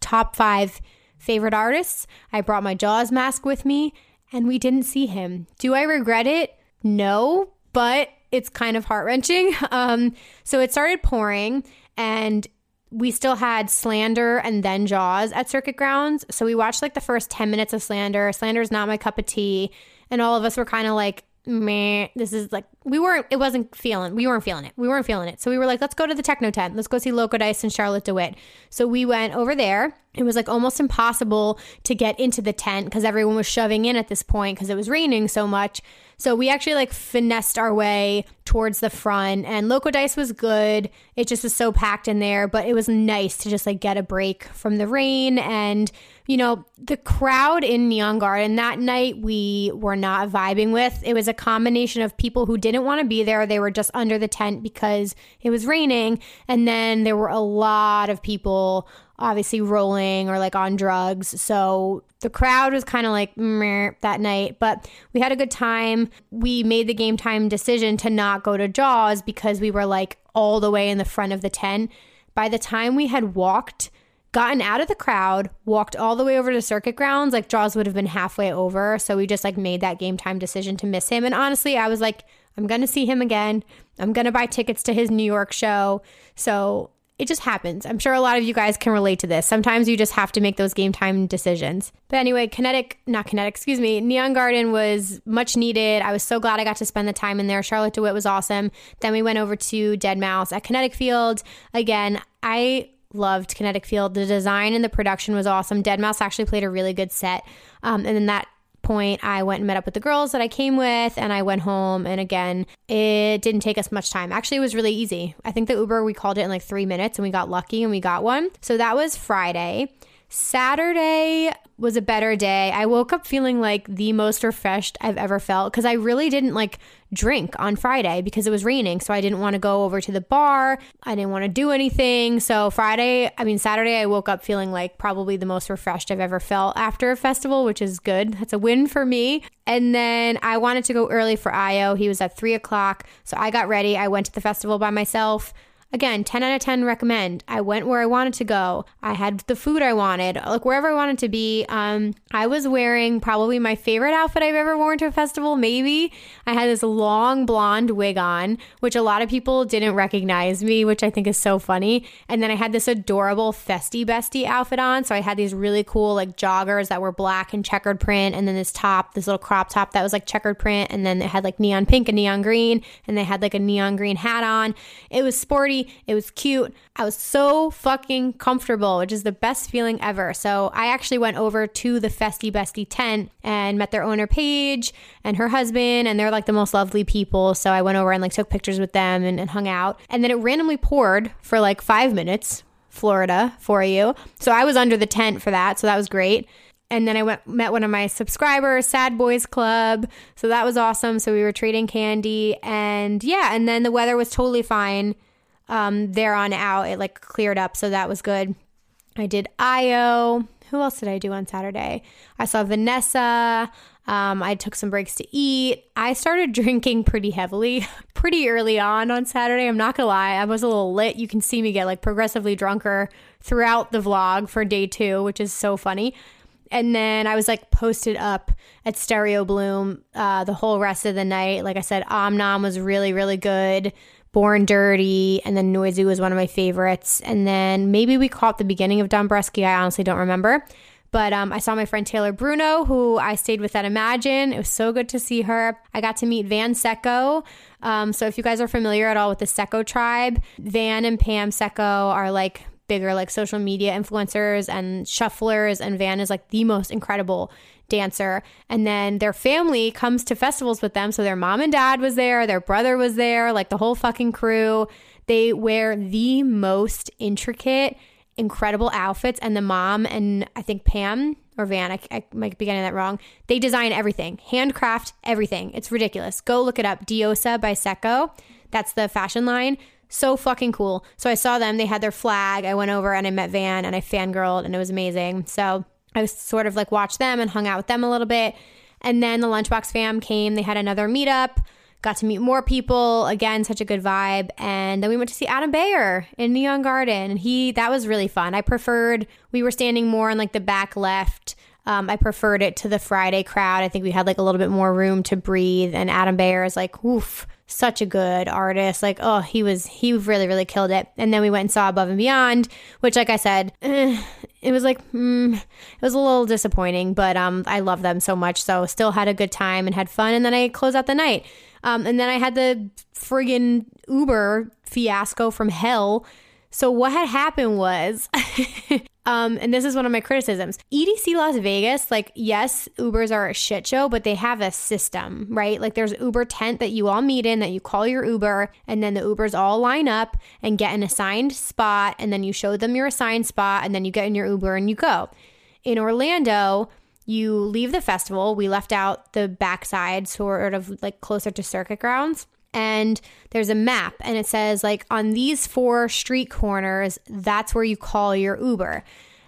Speaker 1: top five favorite artists. I brought my Jauz mask with me and we didn't see him. Do I regret it? No, but it's kind of heart wrenching. Um, so it started pouring and we still had Slander and then Jauz at Circuit Grounds. So we watched like the first 10 minutes of Slander. Slander's not my cup of tea. And all of us were kind of like, meh, this is like, we weren't, it wasn't feeling, we weren't feeling it. We weren't feeling it. So we were like, let's go to the Techno tent. Let's go see Loco Dice and Charlotte de Witte. So we went over there. It was like almost impossible to get into the tent because everyone was shoving in at this point because it was raining so much. So we actually like finessed our way towards the front and Loco Dice was good. It just was so packed in there, but it was nice to just like get a break from the rain and you know, the crowd in Neon Garden that night we were not vibing with. It was a combination of people who didn't want to be there. They were just under the tent because it was raining. And then there were a lot of people obviously rolling or like on drugs. So the crowd was kind of like that night, but we had a good time. We made the game time decision to not go to Jauz because we were like all the way in the front of the tent. By the time we had walked, gotten out of the crowd, walked all the way over to circuit grounds, like Jauz would have been halfway over. So we just like made that game time decision to miss him. And honestly, I was like, I'm going to see him again. I'm going to buy tickets to his New York show. So it just happens. I'm sure a lot of you guys can relate to this. Sometimes you just have to make those game time decisions. But anyway, Kinetic, not Kinetic, excuse me, Neon Garden was much needed. I was so glad I got to spend the time in there. Charlotte de Witte was awesome. Then we went over to deadmau5 at Kinetic Field. Again, I loved Kinetic Field. The design and the production was awesome. deadmau5 actually played a really good set. Um, and then that point, I went and met up with the girls that I came with and I went home. And again, it didn't take us much time. Actually, it was really easy. I think the Uber, we called it in like three minutes and we got lucky and we got one. So that was Friday. Saturday was a better day. I woke up feeling like the most refreshed I've ever felt because I really didn't like drink on Friday because it was raining. So I didn't want to go over to the bar. I didn't want to do anything. So Friday, I mean, Saturday, I woke up feeling like probably the most refreshed I've ever felt after a festival, which is good. That's a win for me. And then I wanted to go early for Io. He was at three o'clock. So I got ready. I went to the festival by myself. Again, 10 out of 10 recommend. I went where I wanted to go. I had the food I wanted, like wherever I wanted to be. Um, I was wearing probably my favorite outfit I've ever worn to a festival, maybe. I had this long blonde wig on, which a lot of people didn't recognize me, which I think is so funny. And then I had this adorable Festy Bestie outfit on. So I had these really cool like joggers that were black and checkered print, and then this top, this little crop top that was like checkered print, and then it had like neon pink and neon green, and they had like a neon green hat on. It was sporty it was cute. I was so fucking comfortable, which is the best feeling ever. So I actually went over to the Festy Bestie tent and met their owner, Paige, and her husband, and they're like the most lovely people. So I went over and like took pictures with them and, and hung out. And then it randomly poured for like five minutes, Florida for you. So I was under the tent for that. So that was great and then I went met one of my subscribers, Sad Boys Club. So that was awesome. So we were trading candy and yeah, and then the weather was totally fine um, there on out, it like cleared up. So that was good. I did Io. Who else did I do on Saturday? I saw VNSSA. Um, I took some breaks to eat. I started drinking pretty heavily pretty early on on Saturday. I'm not gonna lie, I was a little lit. You can see me get like progressively drunker throughout the vlog for day two, which is so funny. And then I was like posted up at Stereo Bloom uh, the whole rest of the night. Like I said, Omnom was really, really good. Born Dirty, and then Noizu was one of my favorites. And then maybe we caught the beginning of Dombresky. I honestly don't remember. But um, I saw my friend Taylor Bruno, who I stayed with at Imagine. It was so good to see her. I got to meet Van Secco. Um, so if you guys are familiar at all with the Secco tribe, Van and Pam Secco are like bigger like social media influencers and shufflers and Van is like the most incredible dancer. And then their family comes to festivals with them. So their mom and dad was there, their brother was there, like the whole fucking crew. They wear the most intricate, incredible outfits. And the mom and I think Pam or Van, I, I might be getting that wrong. They design everything, handcraft everything. It's ridiculous. Go look it up. Diosa by Secco. That's the fashion line. So fucking cool. So I saw them. They had their flag. I went over and I met Van and I fangirled and it was amazing. So I was sort of like watched them and hung out with them a little bit. And then the Lunchbox fam came. They had another meetup. Got to meet more people. Again, such a good vibe. And then we went to see Adam Beyer in Neon Garden. And he that was really fun. I preferred we were standing more on like the back left. Um, I preferred it to the Friday crowd. I think we had like a little bit more room to breathe. And Adam Beyer is like, oof, such a good artist. Like, oh, he was, he really, really killed it. And then we went and saw Above and Beyond, which, like I said, eh, it was like, mm, it was a little disappointing, but um, I love them so much. So still had a good time and had fun. And then I closed out the night. Um, and then I had the friggin' Uber fiasco from hell. So what had happened was Um, and this is one of my criticisms. EDC Las Vegas, like, yes, Ubers are a shit show, but they have a system, right? Like, there's Uber tent that you all meet in, that you call your Uber, and then the Ubers all line up and get an assigned spot, and then you show them your assigned spot, and then you get in your Uber and you go. In Orlando, you leave the festival. We left out the backside, sort of like closer to circuit grounds and there's a map and it says like on these four street corners that's where you call your uber.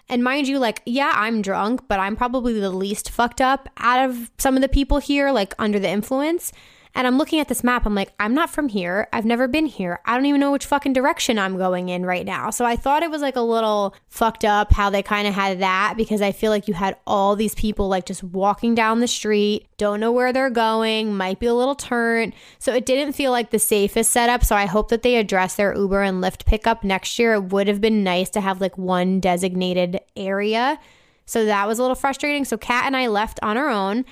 Speaker 1: And mind you like yeah i'm drunk but i'm probably the least fucked up out of some of the people here like under the influence and I'm looking at this map. I'm like, I'm not from here. I've never been here. I don't even know which fucking direction I'm going in right now. So I thought it was like a little fucked up how they kind of had that because I feel like you had all these people like just walking down the street, don't know where they're going, might be a little turnt. So it didn't feel like the safest setup. So I hope that they address their Uber and Lyft pickup next year. It would have been nice to have like one designated area. So that was a little frustrating. So Kat and I left on our own.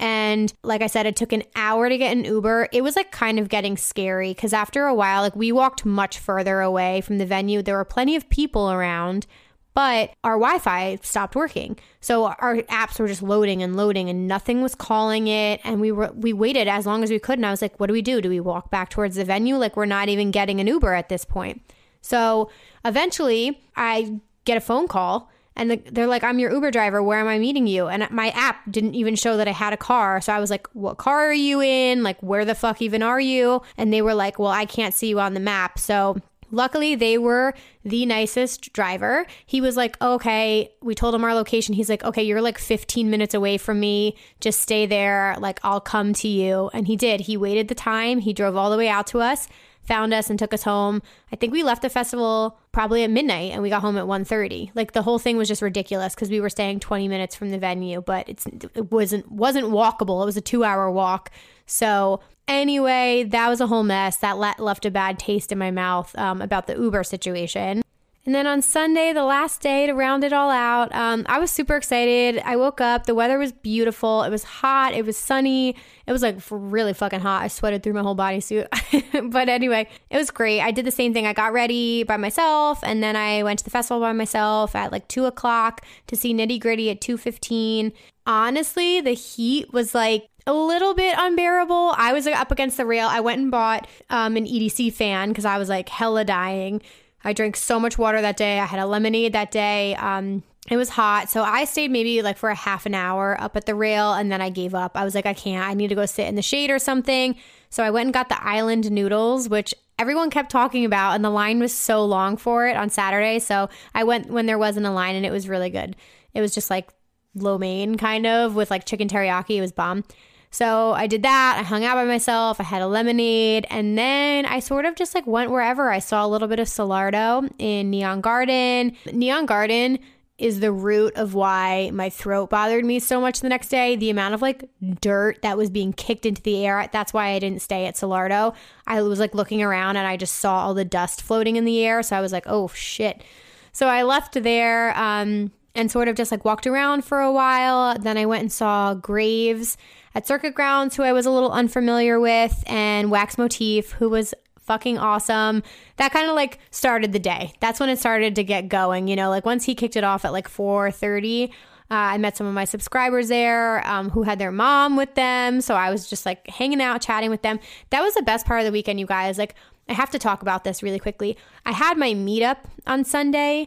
Speaker 1: And like I said, it took an hour to get an Uber. It was like kind of getting scary because after a while, like we walked much further away from the venue. There were plenty of people around, but our Wi-Fi stopped working. So our apps were just loading and loading and nothing was calling it and we were we waited as long as we could and I was like, what do we do? Do we walk back towards the venue like we're not even getting an Uber at this point? So eventually, I get a phone call and the, they're like, I'm your Uber driver. Where am I meeting you? And my app didn't even show that I had a car. So I was like, What car are you in? Like, where the fuck even are you? And they were like, Well, I can't see you on the map. So Luckily, they were the nicest driver. He was like, okay, we told him our location. He's like, okay, you're like 15 minutes away from me. Just stay there. Like, I'll come to you. And he did. He waited the time. He drove all the way out to us found us and took us home. I think we left the festival probably at midnight and we got home at 1:30. Like the whole thing was just ridiculous because we were staying 20 minutes from the venue, but it's it wasn't wasn't walkable. It was a 2-hour walk. So anyway, that was a whole mess. That left a bad taste in my mouth um, about the Uber situation. And then on Sunday, the last day to round it all out, um, I was super excited. I woke up, the weather was beautiful. It was hot, it was sunny. It was like really fucking hot. I sweated through my whole bodysuit. but anyway, it was great. I did the same thing. I got ready by myself, and then I went to the festival by myself at like two o'clock to see Nitti Gritti at two fifteen. Honestly, the heat was like a little bit unbearable. I was up against the rail. I went and bought um, an EDC fan because I was like hella dying. I drank so much water that day. I had a lemonade that day. Um, it was hot. So I stayed maybe like for a half an hour up at the rail and then I gave up. I was like, I can't. I need to go sit in the shade or something. So I went and got the island noodles, which everyone kept talking about. And the line was so long for it on Saturday. So I went when there wasn't a line and it was really good. It was just like lo mein kind of with like chicken teriyaki. It was bomb. So I did that. I hung out by myself. I had a lemonade. And then I sort of just like went wherever. I saw a little bit of Solardo in Neon Garden. Neon Garden is the root of why my throat bothered me so much the next day. The amount of like dirt that was being kicked into the air. That's why I didn't stay at Solardo. I was like looking around and I just saw all the dust floating in the air. So I was like, oh shit. So I left there um, and sort of just like walked around for a while. Then I went and saw Graves at Circuit Grounds, who I was a little unfamiliar with, and Wax Motif, who was fucking awesome. That kind of like started the day. That's when it started to get going. You know, like once he kicked it off at like 4:30. Uh, I met some of my subscribers there um, who had their mom with them. So I was just like hanging out, chatting with them. That was the best part of the weekend, you guys. Like, I have to talk about this really quickly. I had my meetup on Sunday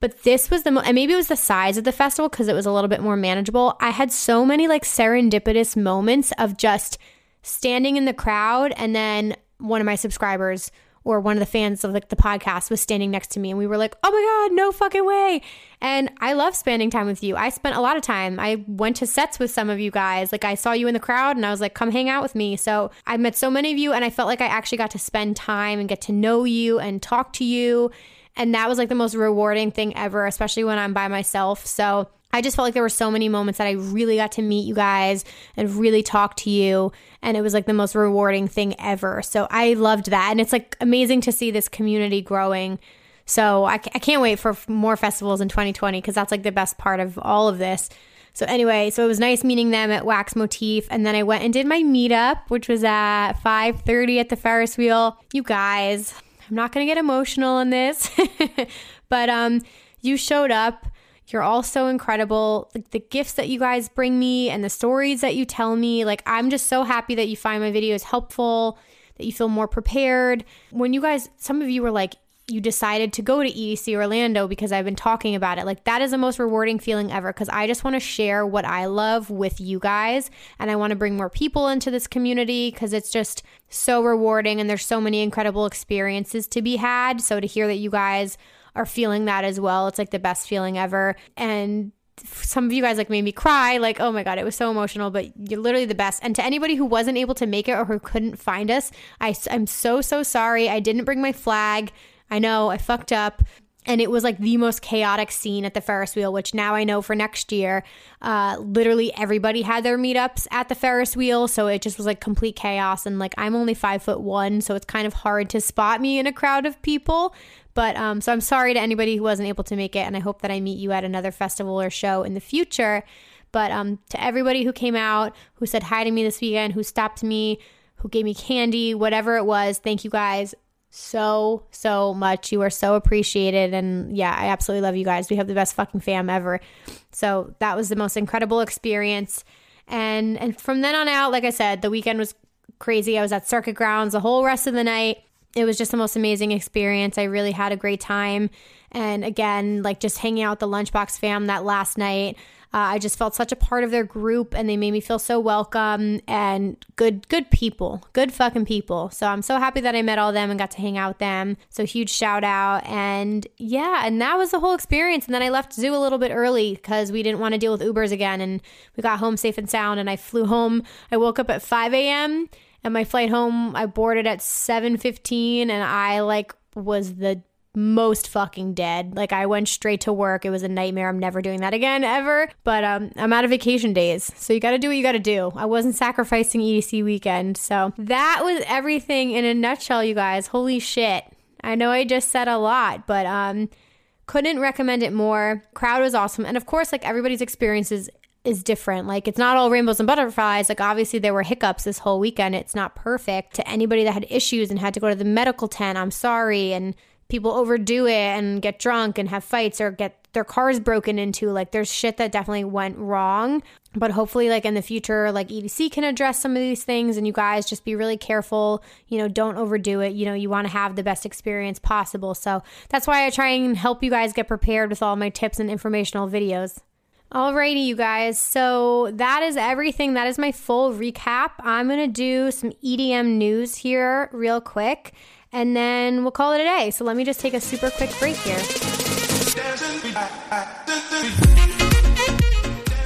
Speaker 1: but this was the mo- and maybe it was the size of the festival because it was a little bit more manageable. I had so many like serendipitous moments of just standing in the crowd and then one of my subscribers or one of the fans of like the podcast was standing next to me and we were like, "Oh my god, no fucking way." And I love spending time with you. I spent a lot of time. I went to sets with some of you guys. Like I saw you in the crowd and I was like, "Come hang out with me." So, I met so many of you and I felt like I actually got to spend time and get to know you and talk to you and that was like the most rewarding thing ever, especially when I'm by myself. So I just felt like there were so many moments that I really got to meet you guys and really talk to you. And it was like the most rewarding thing ever. So I loved that. And it's like amazing to see this community growing. So I, I can't wait for more festivals in 2020 because that's like the best part of all of this. So anyway, so it was nice meeting them at Wax Motif, and then I went and did my meetup, which was at 5:30 at the Ferris wheel. You guys, I'm not gonna get emotional in this, but um, you showed up. You're all so incredible. Like the gifts that you guys bring me and the stories that you tell me. Like I'm just so happy that you find my videos helpful, that you feel more prepared. When you guys, some of you were like, you decided to go to EDC Orlando because I've been talking about it. Like that is the most rewarding feeling ever because I just want to share what I love with you guys and I want to bring more people into this community because it's just so rewarding and there's so many incredible experiences to be had. So to hear that you guys are feeling that as well, it's like the best feeling ever. And some of you guys like made me cry like oh my god it was so emotional but you're literally the best and to anybody who wasn't able to make it or who couldn't find us I, i'm so so sorry i didn't bring my flag I know I fucked up. And it was like the most chaotic scene at the Ferris wheel, which now I know for next year. Uh, literally everybody had their meetups at the Ferris wheel. So it just was like complete chaos. And like I'm only five foot one. So it's kind of hard to spot me in a crowd of people. But um, so I'm sorry to anybody who wasn't able to make it. And I hope that I meet you at another festival or show in the future. But um, to everybody who came out, who said hi to me this weekend, who stopped me, who gave me candy, whatever it was, thank you guys so, so much. You are so appreciated. And yeah, I absolutely love you guys. We have the best fucking fam ever. So that was the most incredible experience. And and from then on out, like I said, the weekend was crazy. I was at circuit grounds the whole rest of the night. It was just the most amazing experience. I really had a great time. And again, like just hanging out with the Lunchbox fam that last night. Uh, I just felt such a part of their group and they made me feel so welcome and good, good people, good fucking people. So I'm so happy that I met all of them and got to hang out with them. So huge shout out. And yeah, and that was the whole experience. And then I left ZHU a little bit early because we didn't want to deal with Ubers again. And we got home safe and sound. And I flew home. I woke up at 5 a.m. and my flight home, I boarded at 7.15 and I like was the most fucking dead. Like I went straight to work. It was a nightmare. I'm never doing that again ever. But um, I'm out of vacation days. So you got to do what you got to do. I wasn't sacrificing EDC weekend. So that was everything in a nutshell, you guys. Holy shit. I know I just said a lot, but um couldn't recommend it more. Crowd was awesome. And of course, like everybody's experiences is different. Like it's not all rainbows and butterflies. Like obviously there were hiccups this whole weekend. It's not perfect. To anybody that had issues and had to go to the medical tent, I'm sorry. And people overdo it and get drunk and have fights or get their cars broken into. Like there's shit that definitely went wrong. But hopefully, like in the future, like EDC can address some of these things and you guys just be really careful. You know, don't overdo it. You know, you want to have the best experience possible. So that's why I try and help you guys get prepared with all my tips and informational videos. Alrighty, you guys. So that is everything. That is my full recap. I'm going to do some EDM news here real quick and then we'll call it a day. So let me just take a super quick break here.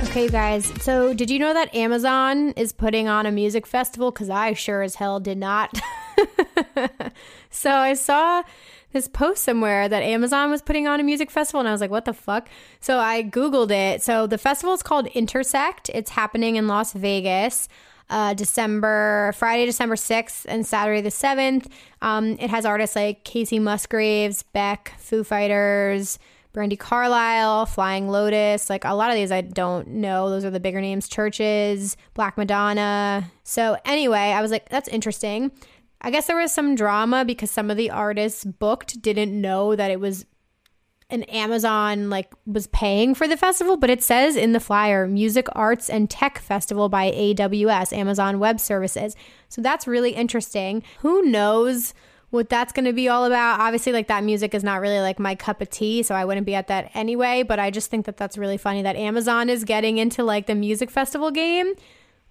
Speaker 1: Okay, you guys. So, did you know that Amazon is putting on a music festival? Because I sure as hell did not. so, I saw this post somewhere that Amazon was putting on a music festival, and I was like, what the fuck? So, I Googled it. So, the festival is called Intersect, it's happening in Las Vegas uh, December, Friday, December 6th and Saturday the 7th. Um, it has artists like Kacey Musgraves, Beck, Foo Fighters, Brandi Carlile, Flying Lotus. Like a lot of these I don't know. Those are the bigger names. CHVRCHES, Black Madonna. So anyway, I was like, that's interesting. I guess there was some drama because some of the artists booked didn't know that it was an Amazon like was paying for the festival, but it says in the flyer Music Arts and Tech Festival by AWS, Amazon Web Services. So that's really interesting. Who knows what that's going to be all about? Obviously, like that music is not really like my cup of tea, so I wouldn't be at that anyway, but I just think that that's really funny that Amazon is getting into like the music festival game.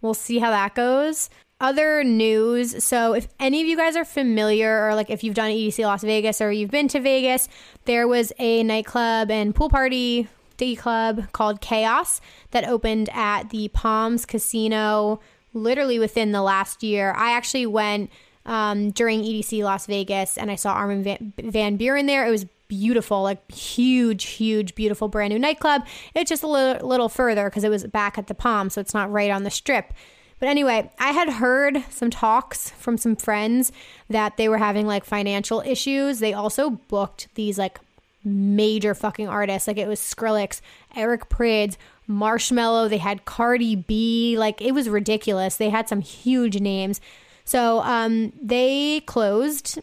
Speaker 1: We'll see how that goes other news. So, if any of you guys are familiar, or like if you've done EDC Las Vegas or you've been to Vegas, there was a nightclub and pool party day club called KAOS that opened at the Palms Casino literally within the last year. I actually went um, during EDC Las Vegas and I saw Armin Van, Van Buuren there. It was beautiful, like huge, huge, beautiful brand new nightclub. It's just a little, little further because it was back at the Palm, so it's not right on the strip. But anyway, I had heard some talks from some friends that they were having like financial issues. They also booked these like major fucking artists. Like it was Skrillex, Eric Prydz, Marshmello. They had Cardi B. Like it was ridiculous. They had some huge names. So um, they closed.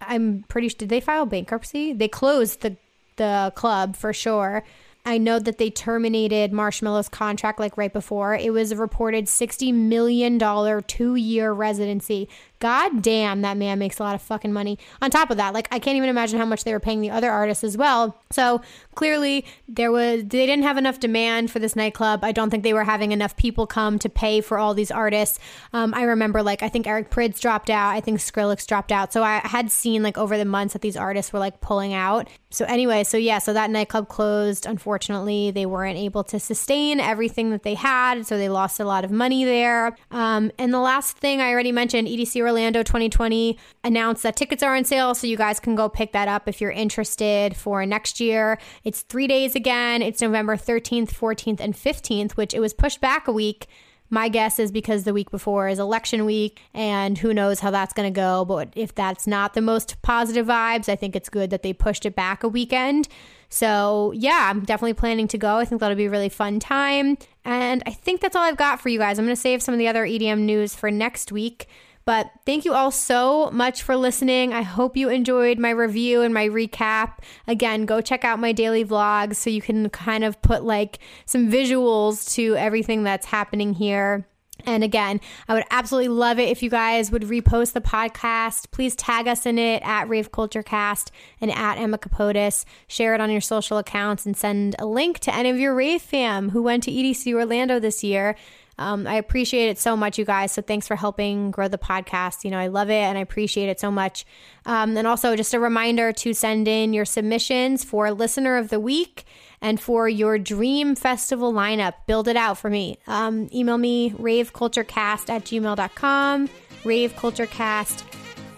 Speaker 1: I'm pretty sure. Did they file bankruptcy? They closed the the club for sure. I know that they terminated Marshmello's contract like right before. It was a reported $60 million two year residency. God damn, that man makes a lot of fucking money. On top of that, like I can't even imagine how much they were paying the other artists as well. So clearly there was they didn't have enough demand for this nightclub. I don't think they were having enough people come to pay for all these artists. Um, I remember like I think Eric Prydz dropped out. I think Skrillex dropped out. So I had seen like over the months that these artists were like pulling out. So anyway, so yeah, so that nightclub closed. Unfortunately, they weren't able to sustain everything that they had, so they lost a lot of money there. Um, and the last thing I already mentioned, EDC Orlando 2020 announced that tickets are on sale, so you guys can go pick that up if you're interested for next year. It's three days again. It's November 13th, 14th, and 15th, which it was pushed back a week. My guess is because the week before is election week, and who knows how that's going to go. But if that's not the most positive vibes, I think it's good that they pushed it back a weekend. So, yeah, I'm definitely planning to go. I think that'll be a really fun time. And I think that's all I've got for you guys. I'm going to save some of the other EDM news for next week. But thank you all so much for listening. I hope you enjoyed my review and my recap. Again, go check out my daily vlogs so you can kind of put like some visuals to everything that's happening here. And again, I would absolutely love it if you guys would repost the podcast. Please tag us in it at Rave Culture Cast and at Emma Capotis. Share it on your social accounts and send a link to any of your Rave fam who went to EDC Orlando this year um, I appreciate it so much, you guys. So thanks for helping grow the podcast. You know, I love it and I appreciate it so much. Um, and also, just a reminder to send in your submissions for Listener of the Week and for your dream festival lineup. Build it out for me. Um, email me raveculturecast at gmail.com, raveculturecast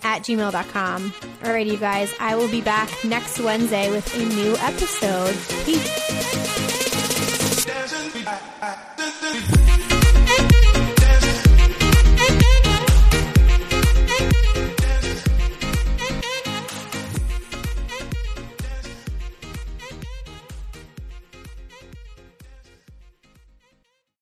Speaker 1: at gmail.com. Alrighty, you guys, I will be back next Wednesday with a new episode. Peace.